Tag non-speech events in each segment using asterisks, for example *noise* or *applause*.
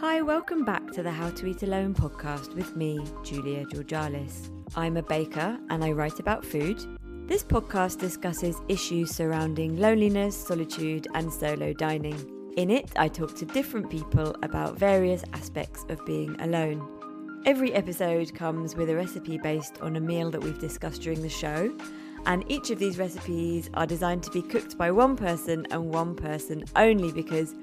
Hi, welcome back to the How to Eat Alone podcast with me, Julia Georgallis. I'm a baker and I write about food. This podcast discusses issues surrounding loneliness, solitude, and solo dining. In it, I talk to different people about various aspects of being alone. Every episode comes with a recipe based on a meal that we've discussed during the show, and each of these recipes are designed to be cooked by one person and one person only because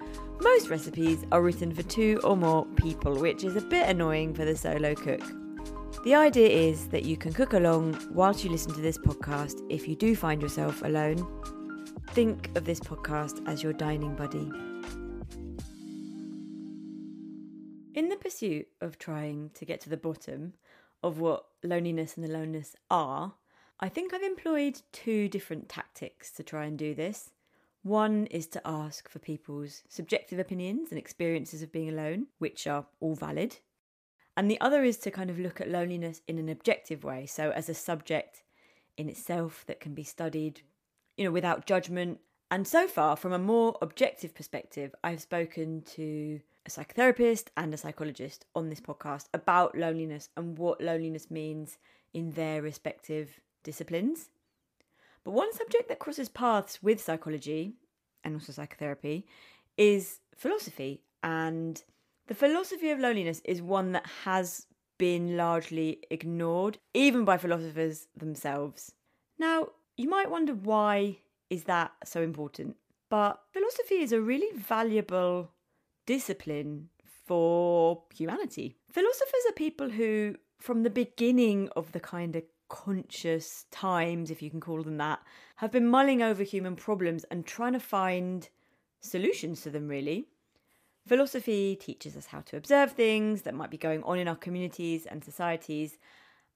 most recipes are written for two or more people, which is a bit annoying for the solo cook. The idea is that you can cook along whilst you listen to this podcast if you do find yourself alone. Think of this podcast as your dining buddy. In the pursuit of trying to get to the bottom of what loneliness and aloneness are, I think I've employed two different tactics to try and do this. One is to ask for people's subjective opinions and experiences of being alone, which are all valid. And the other is to kind of look at loneliness in an objective way, so as a subject in itself that can be studied, you know, without judgment. And so far, from a more objective perspective, I've spoken to a psychotherapist and a psychologist on this podcast about loneliness and what loneliness means in their respective disciplines. But one subject that crosses paths with psychology and also psychotherapy is philosophy. And the philosophy of loneliness is one that has been largely ignored, even by philosophers themselves. Now, you might wonder why is that so important? But philosophy is a really valuable discipline for humanity. Philosophers are people who, from the beginning of the kind of conscious times, if you can call them that, have been mulling over human problems and trying to find solutions to them, really. Philosophy teaches us how to observe things that might be going on in our communities and societies.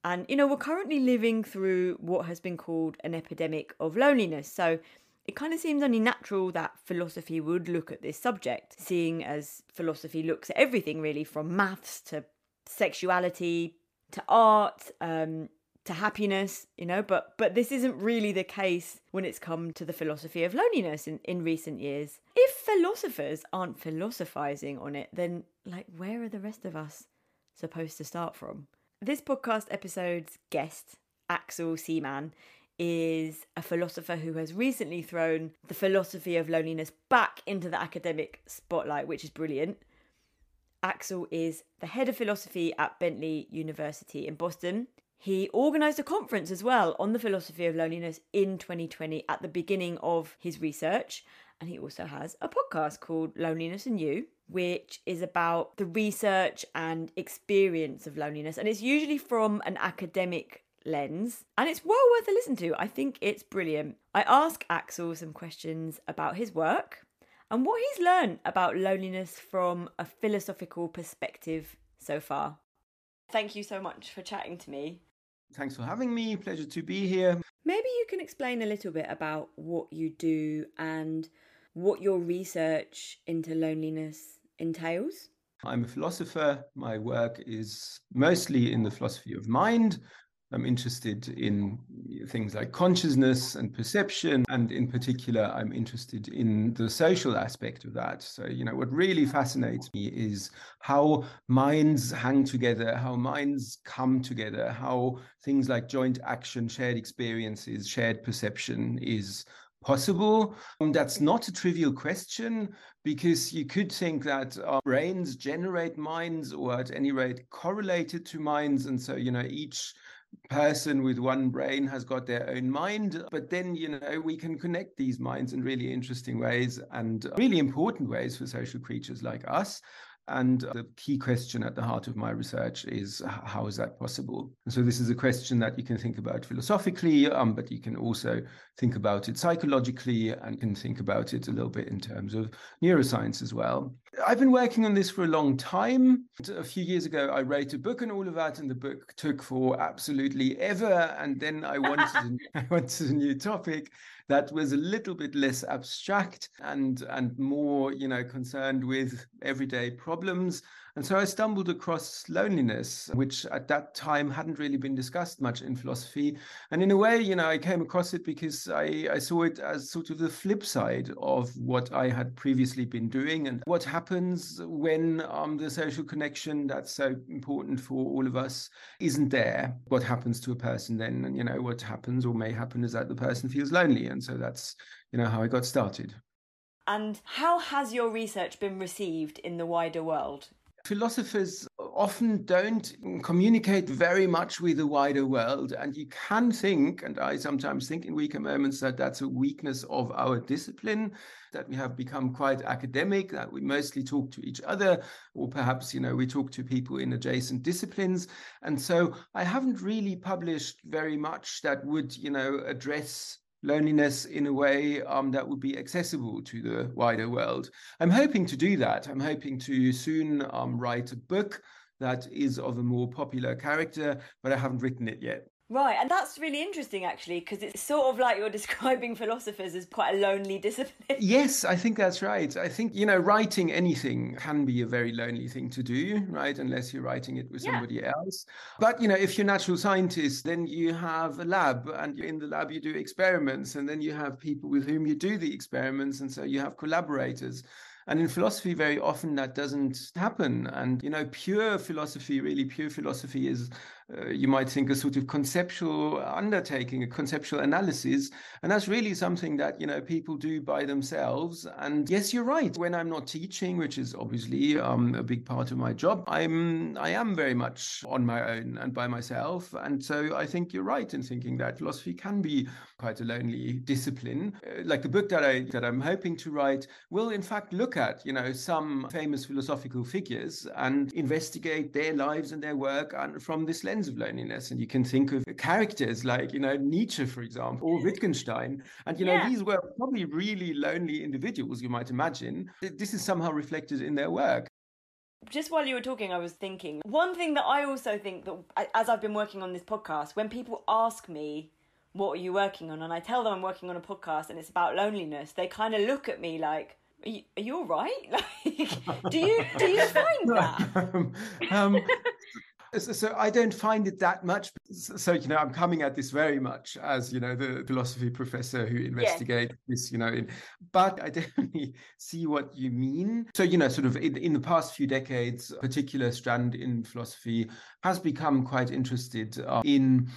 And, you know, we're currently living through what has been called an epidemic of loneliness. So it kind of seems only natural that philosophy would look at this subject, seeing as philosophy looks at everything really from maths to sexuality to art, um, to happiness, you know, but but this isn't really the case when it's come to the philosophy of loneliness in, in recent years. If philosophers aren't philosophizing on it, then like where are the rest of us supposed to start from? This podcast episode's guest, Axel Seemann, is a philosopher who has recently thrown the philosophy of loneliness back into the academic spotlight, which is brilliant. Axel is the head of philosophy at Bentley University in Boston. He organised a conference as well on the philosophy of loneliness in 2020 at the beginning of his research. And he also has a podcast called Loneliness and You, which is about the research and experience of loneliness. And it's usually from an academic lens. And it's well worth a listen to. I think it's brilliant. I ask Axel some questions about his work and what he's learned about loneliness from a philosophical perspective so far. Thank you so much for chatting to me. Thanks for having me. Pleasure to be here. Maybe you can explain a little bit about what you do and what your research into loneliness entails. I'm a philosopher. My work is mostly in the philosophy of mind, I'm interested in things like consciousness and perception. And in particular, I'm interested in the social aspect of that. So, you know, what really fascinates me is how minds hang together, how minds come together, how things like joint action, shared experiences, shared perception is possible? Um, that's not a trivial question because you could think that our brains generate minds or at any rate correlated to minds. And so, you know, each person with one brain has got their own mind but then you know we can connect these minds in really interesting ways and really important ways for social creatures like us and the key question at the heart of my research is how is that possible? And so this is a question that you can think about philosophically, um, but you can also think about it psychologically and can think about it a little bit in terms of neuroscience as well. I've been working on this for a long time. A few years ago, I wrote a book on all of that, and the book took for absolutely ever. And then I wanted, *laughs* I wanted a new topic that was a little bit less abstract and and more you know concerned with everyday problems and so I stumbled across loneliness, which at that time hadn't really been discussed much in philosophy. And in a way, you know, I came across it because I, I saw it as sort of the flip side of what I had previously been doing and what happens when um, the social connection that's so important for all of us isn't there. What happens to a person then? And, you know, what happens or may happen is that the person feels lonely. And so that's, you know, how I got started. And how has your research been received in the wider world? Philosophers often don't communicate very much with the wider world. And you can think, and I sometimes think in weaker moments, that that's a weakness of our discipline, that we have become quite academic, that we mostly talk to each other, or perhaps, you know, we talk to people in adjacent disciplines. And so I haven't really published very much that would, you know, address loneliness in a way um, that would be accessible to the wider world. I'm hoping to do that. I'm hoping to soon um, write a book that is of a more popular character, but I haven't written it yet. Right, and that's really interesting actually, because it's sort of like you're *laughs* describing philosophers as quite a lonely discipline. Yes, I think that's right. I think, you know, writing anything can be a very lonely thing to do, right? Unless you're writing it with yeah. somebody else. But, you know, if you're a natural scientist, then you have a lab, and in the lab you do experiments, and then you have people with whom you do the experiments, and so you have collaborators. And in philosophy, very often that doesn't happen. And, you know, pure philosophy, really pure philosophy is uh, you might think a sort of conceptual undertaking, a conceptual analysis. And that's really something that, you know, people do by themselves. And yes, you're right. When I'm not teaching, which is obviously um, a big part of my job, I'm, I am very much on my own and by myself. And so I think you're right in thinking that philosophy can be quite a lonely discipline. Uh, like the book that I, that I'm hoping to write will in fact look at, you know, some famous philosophical figures and investigate their lives and their work and from this lens of loneliness. And you can think of characters like, you know, Nietzsche, for example, or Wittgenstein. And, you know, yeah. these were probably really lonely individuals, you might imagine. This is somehow reflected in their work. Just while you were talking, I was thinking one thing that I also think that as I've been working on this podcast, when people ask me, what are you working on? And I tell them I'm working on a podcast and it's about loneliness, they kind of look at me like, are you, are you all right? *laughs* Like, do you do you *laughs* find that? *laughs* um, um, so I don't find it that much. So you know, I'm coming at this very much as you know the philosophy professor who investigates yeah. this. You know, in, but I *laughs* definitely see what you mean. So you know, sort of in, in the past few decades, a particular strand in philosophy has become quite interested uh, in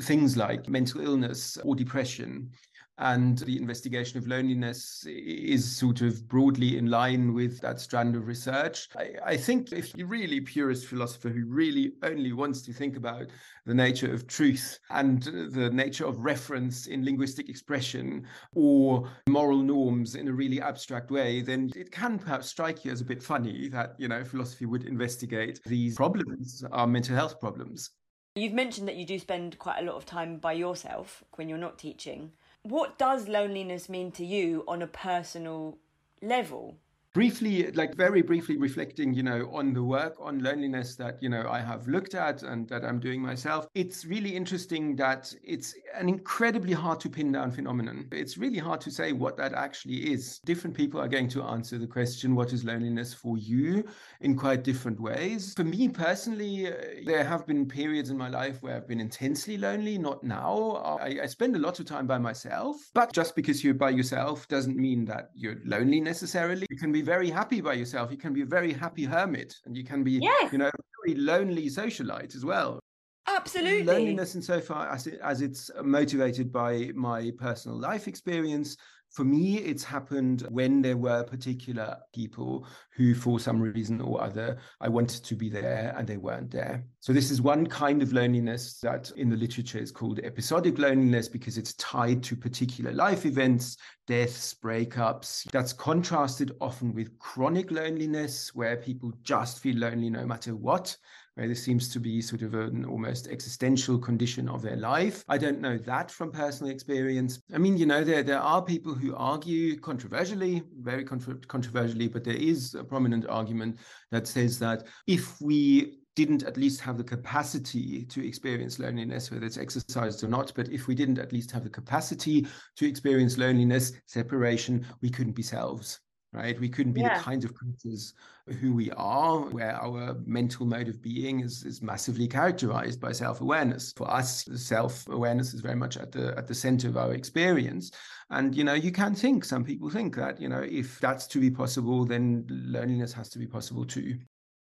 things like mental illness or depression and the investigation of loneliness is sort of broadly in line with that strand of research. I, I, think if you're really purist philosopher who really only wants to think about the nature of truth and the nature of reference in linguistic expression or moral norms in a really abstract way, then it can perhaps strike you as a bit funny that, you know, philosophy would investigate these problems, our mental health problems. You've mentioned that you do spend quite a lot of time by yourself when you're not teaching what does loneliness mean to you on a personal level? Briefly like very briefly reflecting you know on the work on loneliness that you know i have looked at and that i'm doing myself it's really interesting that it's an incredibly hard to pin down phenomenon. It's really hard to say what that actually is. Different people are going to answer the question what is loneliness for you? in quite different ways. For me personally uh, there have been periods in my life where i've been intensely lonely not now. I, I spend a lot of time by myself but just because you're by yourself doesn't mean that you're lonely necessarily. You can be be very happy by yourself. You can be a very happy hermit, and you can be, yes. you know, very lonely socialite as well. Absolutely. Loneliness, insofar as, it, as it's motivated by my personal life experience, for me, it's happened when there were particular people who, for some reason or other, I wanted to be there and they weren't there. So, this is one kind of loneliness that in the literature is called episodic loneliness because it's tied to particular life events, deaths, breakups. That's contrasted often with chronic loneliness, where people just feel lonely no matter what where this seems to be sort of an almost existential condition of their life. I don't know that from personal experience. I mean, you know, there, there are people who argue controversially, very controversially, but there is a prominent argument that says that if we didn't at least have the capacity to experience loneliness, whether it's exercised or not, but if we didn't at least have the capacity to experience loneliness, separation, we couldn't be selves right? We couldn't be yeah. the kind of creatures who we are, where our mental mode of being is, is massively characterized by self-awareness. For us, self-awareness is very much at the at the center of our experience. And you know, you can think, some people think that, you know, if that's to be possible, then loneliness has to be possible too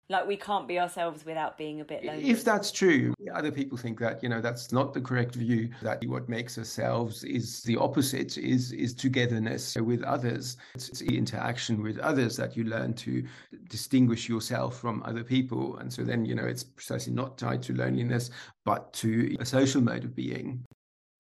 like we can't be ourselves without being a bit lonely. If that's true, other people think that you know that's not the correct view. That what makes ourselves is the opposite is is togetherness with others. It's, the interaction with others that you learn to distinguish yourself from other people, and so then you know it's precisely not tied to loneliness, but to a social mode of being.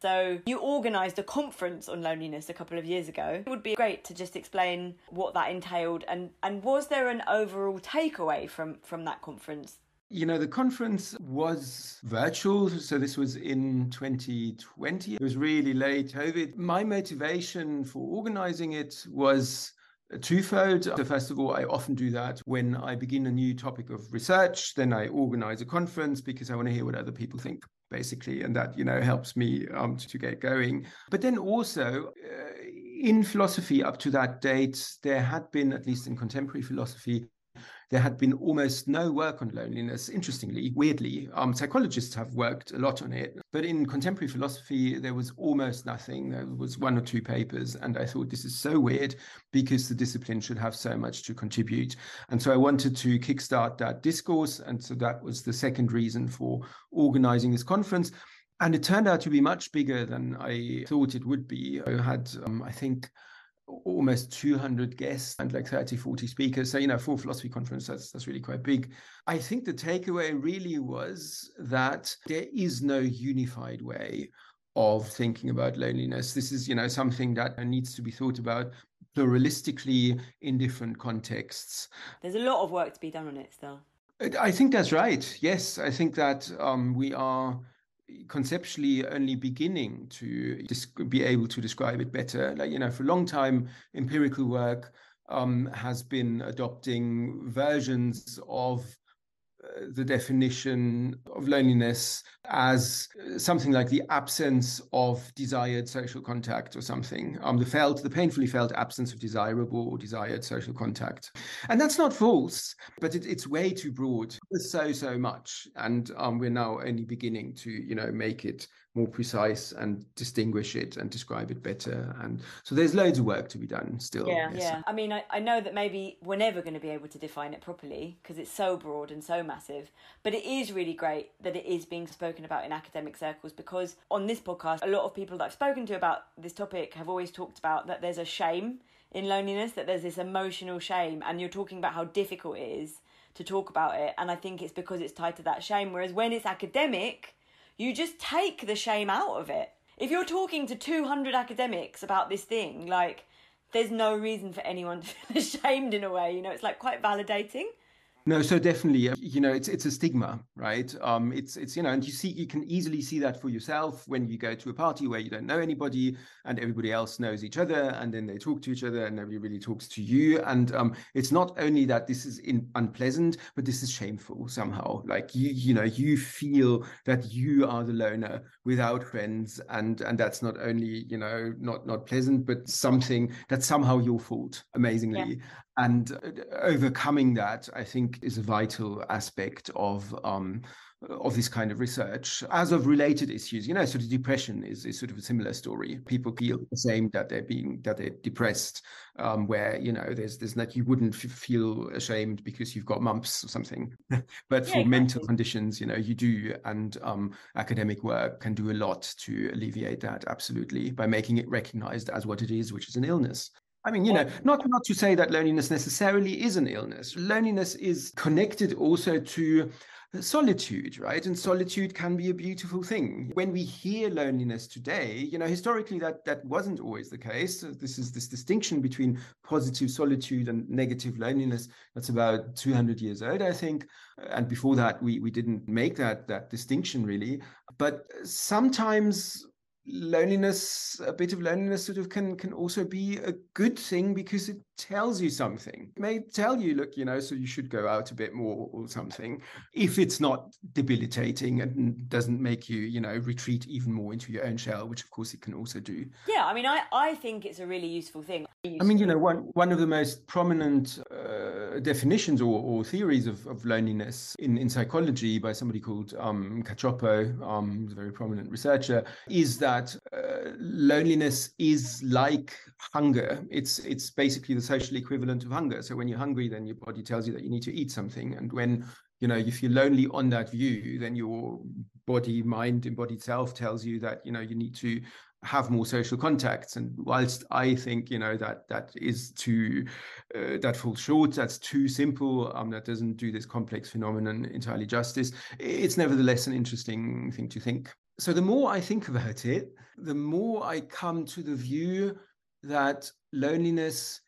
So, you organised a conference on loneliness a couple of years ago. It would be great to just explain what that entailed and, and was there an overall takeaway from, from that conference? You know, the conference was virtual, so this was in 2020. It was really late COVID. My motivation for organizing it was twofold. So first of all, I often do that when I begin a new topic of research. Then I organize a conference because I want to hear what other people think basically, and that you know helps me um, to get going. But then also. Uh, in philosophy, up to that date, there had been, at least in contemporary philosophy, there had been almost no work on loneliness. Interestingly, weirdly, um, psychologists have worked a lot on it, but in contemporary philosophy, there was almost nothing. There was one or two papers, and I thought this is so weird because the discipline should have so much to contribute. And so I wanted to kickstart that discourse, and so that was the second reason for organizing this conference. And it turned out to be much bigger than I thought it would be. I had, um, I think, almost 200 guests and like 30 40 speakers. So you know full philosophy conference that's that's really quite big. I think the takeaway really was that there is no unified way of thinking about loneliness. This is you know something that needs to be thought about pluralistically in different contexts. There's a lot of work to be done on it still. I think that's right. Yes i think that um, we are conceptually only beginning to be able to describe it better. Like, you know, for a long time, empirical work um, has been adopting versions of the definition of loneliness as something like the absence of desired social contact or something. Um, the felt, the painfully felt absence of desirable or desired social contact. And that's not false, but it, it's way too broad. There's so, so much. And um, we're now only beginning to, you know, make it more precise and distinguish it and describe it better. And so there's loads of work to be done still. Yeah, yes. yeah. I mean, I, I know that maybe we're never going to be able to define it properly because it's so broad and so massive, but it is really great that it is being spoken about in academic circles because on this podcast, a lot of people that I've spoken to about this topic have always talked about that there's a shame in loneliness, that there's this emotional shame, and you're talking about how difficult it is to talk about it. And I think it's because it's tied to that shame. Whereas when it's academic, you just take the shame out of it. If you're talking to 200 academics about this thing, like, there's no reason for anyone to *laughs* feel ashamed in a way, you know, it's like quite validating. No, so definitely, you know, it's it's a stigma, right? Um, it's it's you know, and you see, you can easily see that for yourself when you go to a party where you don't know anybody and everybody else knows each other, and then they talk to each other, and nobody really talks to you. And um, it's not only that this is in, unpleasant, but this is shameful somehow. Like you, you know, you feel that you are the loner without friends, and and that's not only you know not not pleasant, but something that's somehow your fault. Amazingly, yeah. And uh, overcoming that, I think, is a vital aspect of um, of this kind of research. As of related issues, you know, sort of depression is, is sort of a similar story. People feel the same that they're being that they're depressed, um, where you know there's there's that you wouldn't f- feel ashamed because you've got mumps or something, *laughs* but yeah, for exactly. mental conditions, you know, you do, and um, academic work can do a lot to alleviate that absolutely by making it recognized as what it is, which is an illness. I mean, you know, not not to say that loneliness necessarily is an illness. Loneliness is connected also to solitude, right? And solitude can be a beautiful thing. When we hear loneliness today, you know, historically that that wasn't always the case. This is this distinction between positive solitude and negative loneliness. That's about 200 years old, I think. And before that, we we didn't make that that distinction really. But sometimes loneliness, a bit of loneliness sort of can can also be a good thing because it tells you something. It may tell you, look, you know, so you should go out a bit more or something. If it's not debilitating and doesn't make you, you know, retreat even more into your own shell, which of course it can also do. Yeah, I mean, I, I think it's a really useful thing. I mean, you know, one one of the most prominent uh, definitions or, or theories of, of loneliness in, in psychology by somebody called um, Cacioppo, um, a very prominent researcher, is that uh, loneliness is like hunger. It's it's basically the social equivalent of hunger. So when you're hungry, then your body tells you that you need to eat something, and when you know if you're lonely on that view, then your body, mind, embodied self tells you that you know you need to have more social contacts and whilst i think you know that that is too uh, that falls short that's too simple um that doesn't do this complex phenomenon entirely justice it's nevertheless an interesting thing to think so the more i think about it the more i come to the view that loneliness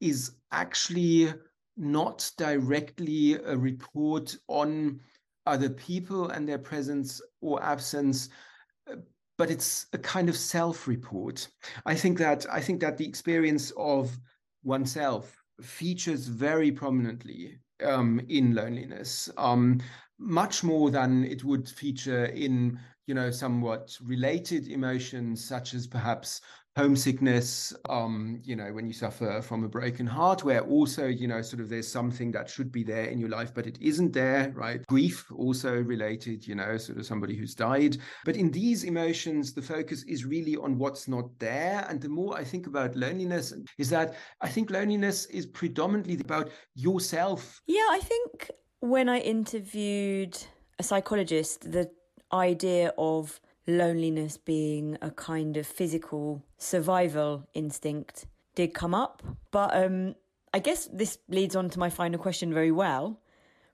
is actually not directly a report on other people and their presence or absence but it's a kind of self-report. I think that I think that the experience of oneself features very prominently um, in loneliness, um, much more than it would feature in you know somewhat related emotions such as perhaps homesickness um you know when you suffer from a broken heart where also you know sort of there's something that should be there in your life but it isn't there right? Grief also related you know sort of somebody who's died. But in these emotions the focus is really on what's not there. And the more i think about loneliness is that i think loneliness is predominantly about yourself. Yeah i think when i interviewed a psychologist the idea of loneliness being a kind of physical survival instinct did come up. But um, I guess this leads on to my final question very well,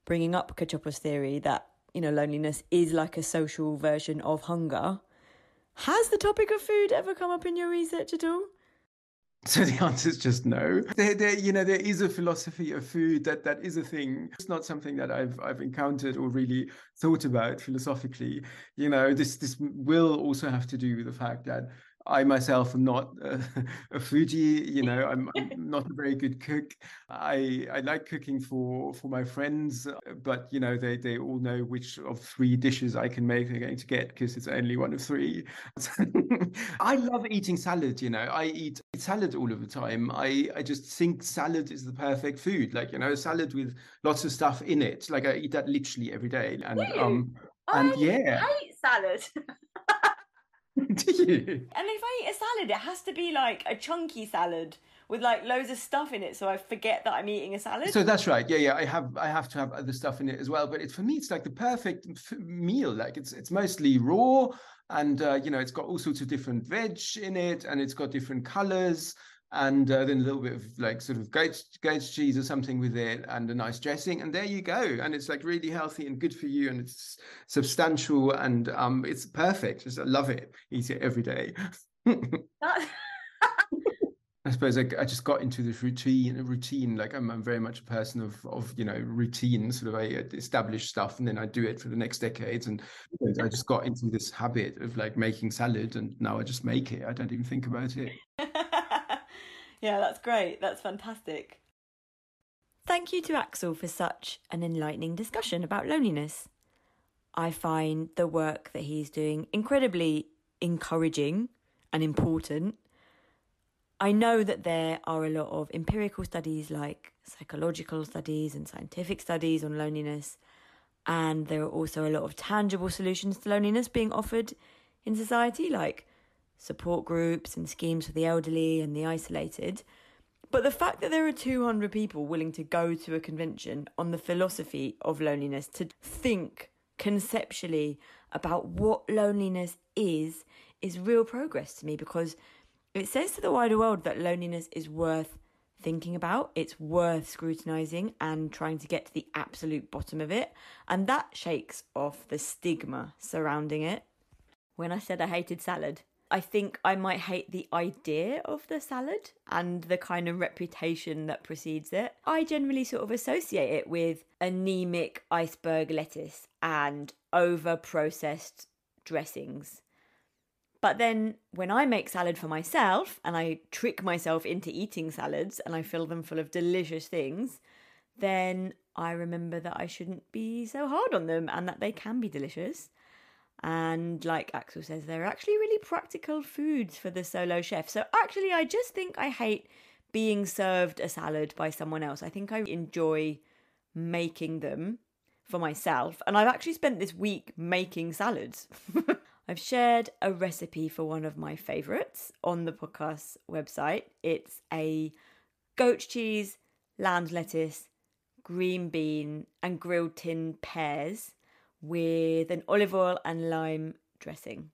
bringing up Cacioppo's theory that, you know, loneliness is like a social version of hunger. Has the topic of food ever come up in your research at all? *laughs* So the answer is just no. There, there, you know, there is a philosophy of food that that is a thing. It's not something that I've I've encountered or really thought about philosophically. You know, this this will also have to do with the fact that I myself am not a, *laughs* a foodie. You know, I'm, I'm, not a very good cook. I I like cooking for for my friends, but you know they they all know which of three dishes I can make they're going to get because it's only one of three. *laughs* I love eating salad. You know, I eat salad all of the time. I I just think salad is the perfect food. Like you know, salad with lots of stuff in it. Like I eat that literally every day. And um and I yeah, hate salad. *laughs* Do you? And if I eat a salad, it has to be like a chunky salad with like loads of stuff in it, so I forget that I'm eating a salad. So that's right. Yeah, yeah. I have I have to have other stuff in it as well. But it's for me, it's like the perfect f- meal. Like it's it's mostly raw, and uh, you know, it's got all sorts of different veg in it, and it's got different colors and uh, then a little bit of like sort of goat goat cheese or something with it and a nice dressing and there you go and it's like really healthy and good for you and it's substantial and um it's perfect just I love it eat it every day *laughs* I suppose I, I, just got into this routine routine like I'm, I'm very much a person of of you know routine sort of I uh, establish stuff and then I do it for the next decades and *laughs* I just got into this habit of like making salad and now I just make it I don't even think about it *laughs* yeah, that's great. That's fantastic. Thank you to Axel for such an enlightening discussion about loneliness. I find the work that he's doing incredibly encouraging and important. I know that there are a lot of empirical studies like psychological studies and scientific studies on loneliness, and there are also a lot of tangible solutions to loneliness being offered in society, like support groups and schemes for the elderly and the isolated. But the fact that there are 200 people willing to go to a convention on the philosophy of loneliness to think conceptually about what loneliness is is real progress to me because it says to the wider world that loneliness is worth thinking about, it's worth scrutinizing and trying to get to the absolute bottom of it. And that shakes off the stigma surrounding it. When I said I hated salad, I think I might hate the idea of the salad and the kind of reputation that precedes it. I generally sort of associate it with anemic iceberg lettuce and over processed dressings. But then when I make salad for myself and I trick myself into eating salads and I fill them full of delicious things, then I remember that I shouldn't be so hard on them and that they can be delicious. And like Axel says, they're actually really practical foods for the solo chef. So actually, I just think I hate being served a salad by someone else. I think I enjoy making them for myself. And I've actually spent this week making salads. *laughs* I've shared a recipe for one of my favourites on the podcast website. It's a goat cheese, land lettuce, green bean, and grilled tin pears with an olive oil and lime dressing.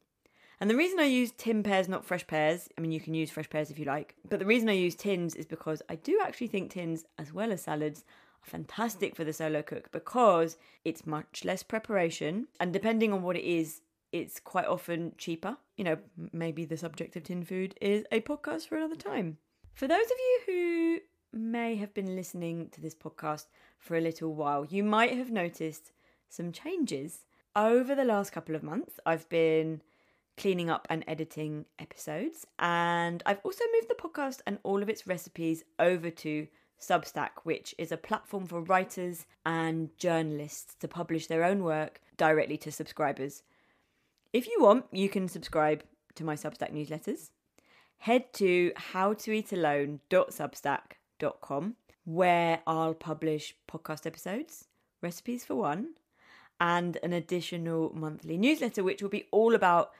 And the reason I use tin pears, not fresh pears, I mean, you can use fresh pears if you like, but the reason I use tins is because I do actually think tins, as well as salads, are fantastic for the solo cook because it's much less preparation. And depending on what it is, it's quite often cheaper. You know, maybe the subject of tin food is a podcast for another time. For those of you who may have been listening to this podcast for a little while, you might have noticed some changes. Over the last couple of months, I've been cleaning up and editing episodes, and I've also moved the podcast and all of its recipes over to Substack, which is a platform for writers and journalists to publish their own work directly to subscribers. If you want, you can subscribe to my Substack newsletters. Head to howtoeatalone.substack.com where I'll publish podcast episodes, recipes for one, and an additional monthly newsletter, which will be all about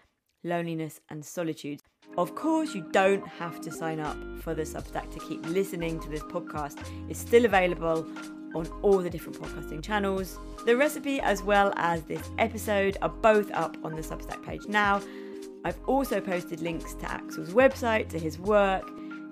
loneliness and solitude. Of course, you don't have to sign up for the Substack to keep listening to this podcast. It's still available on all the different podcasting channels. The recipe, as well as this episode, are both up on the Substack page now. I've also posted links to Axel's website, to his work,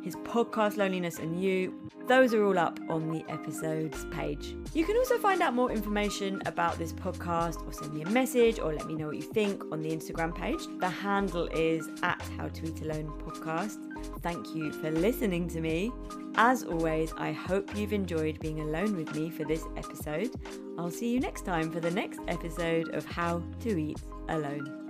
his podcast Loneliness and You. Those are all up on the episodes page. You can also find out more information about this podcast or send me a message or let me know what you think on the Instagram page. The handle is at How to Eat Alone Podcast. Thank you for listening to me. As always, I hope you've enjoyed being alone with me for this episode. I'll see you next time for the next episode of How to Eat Alone.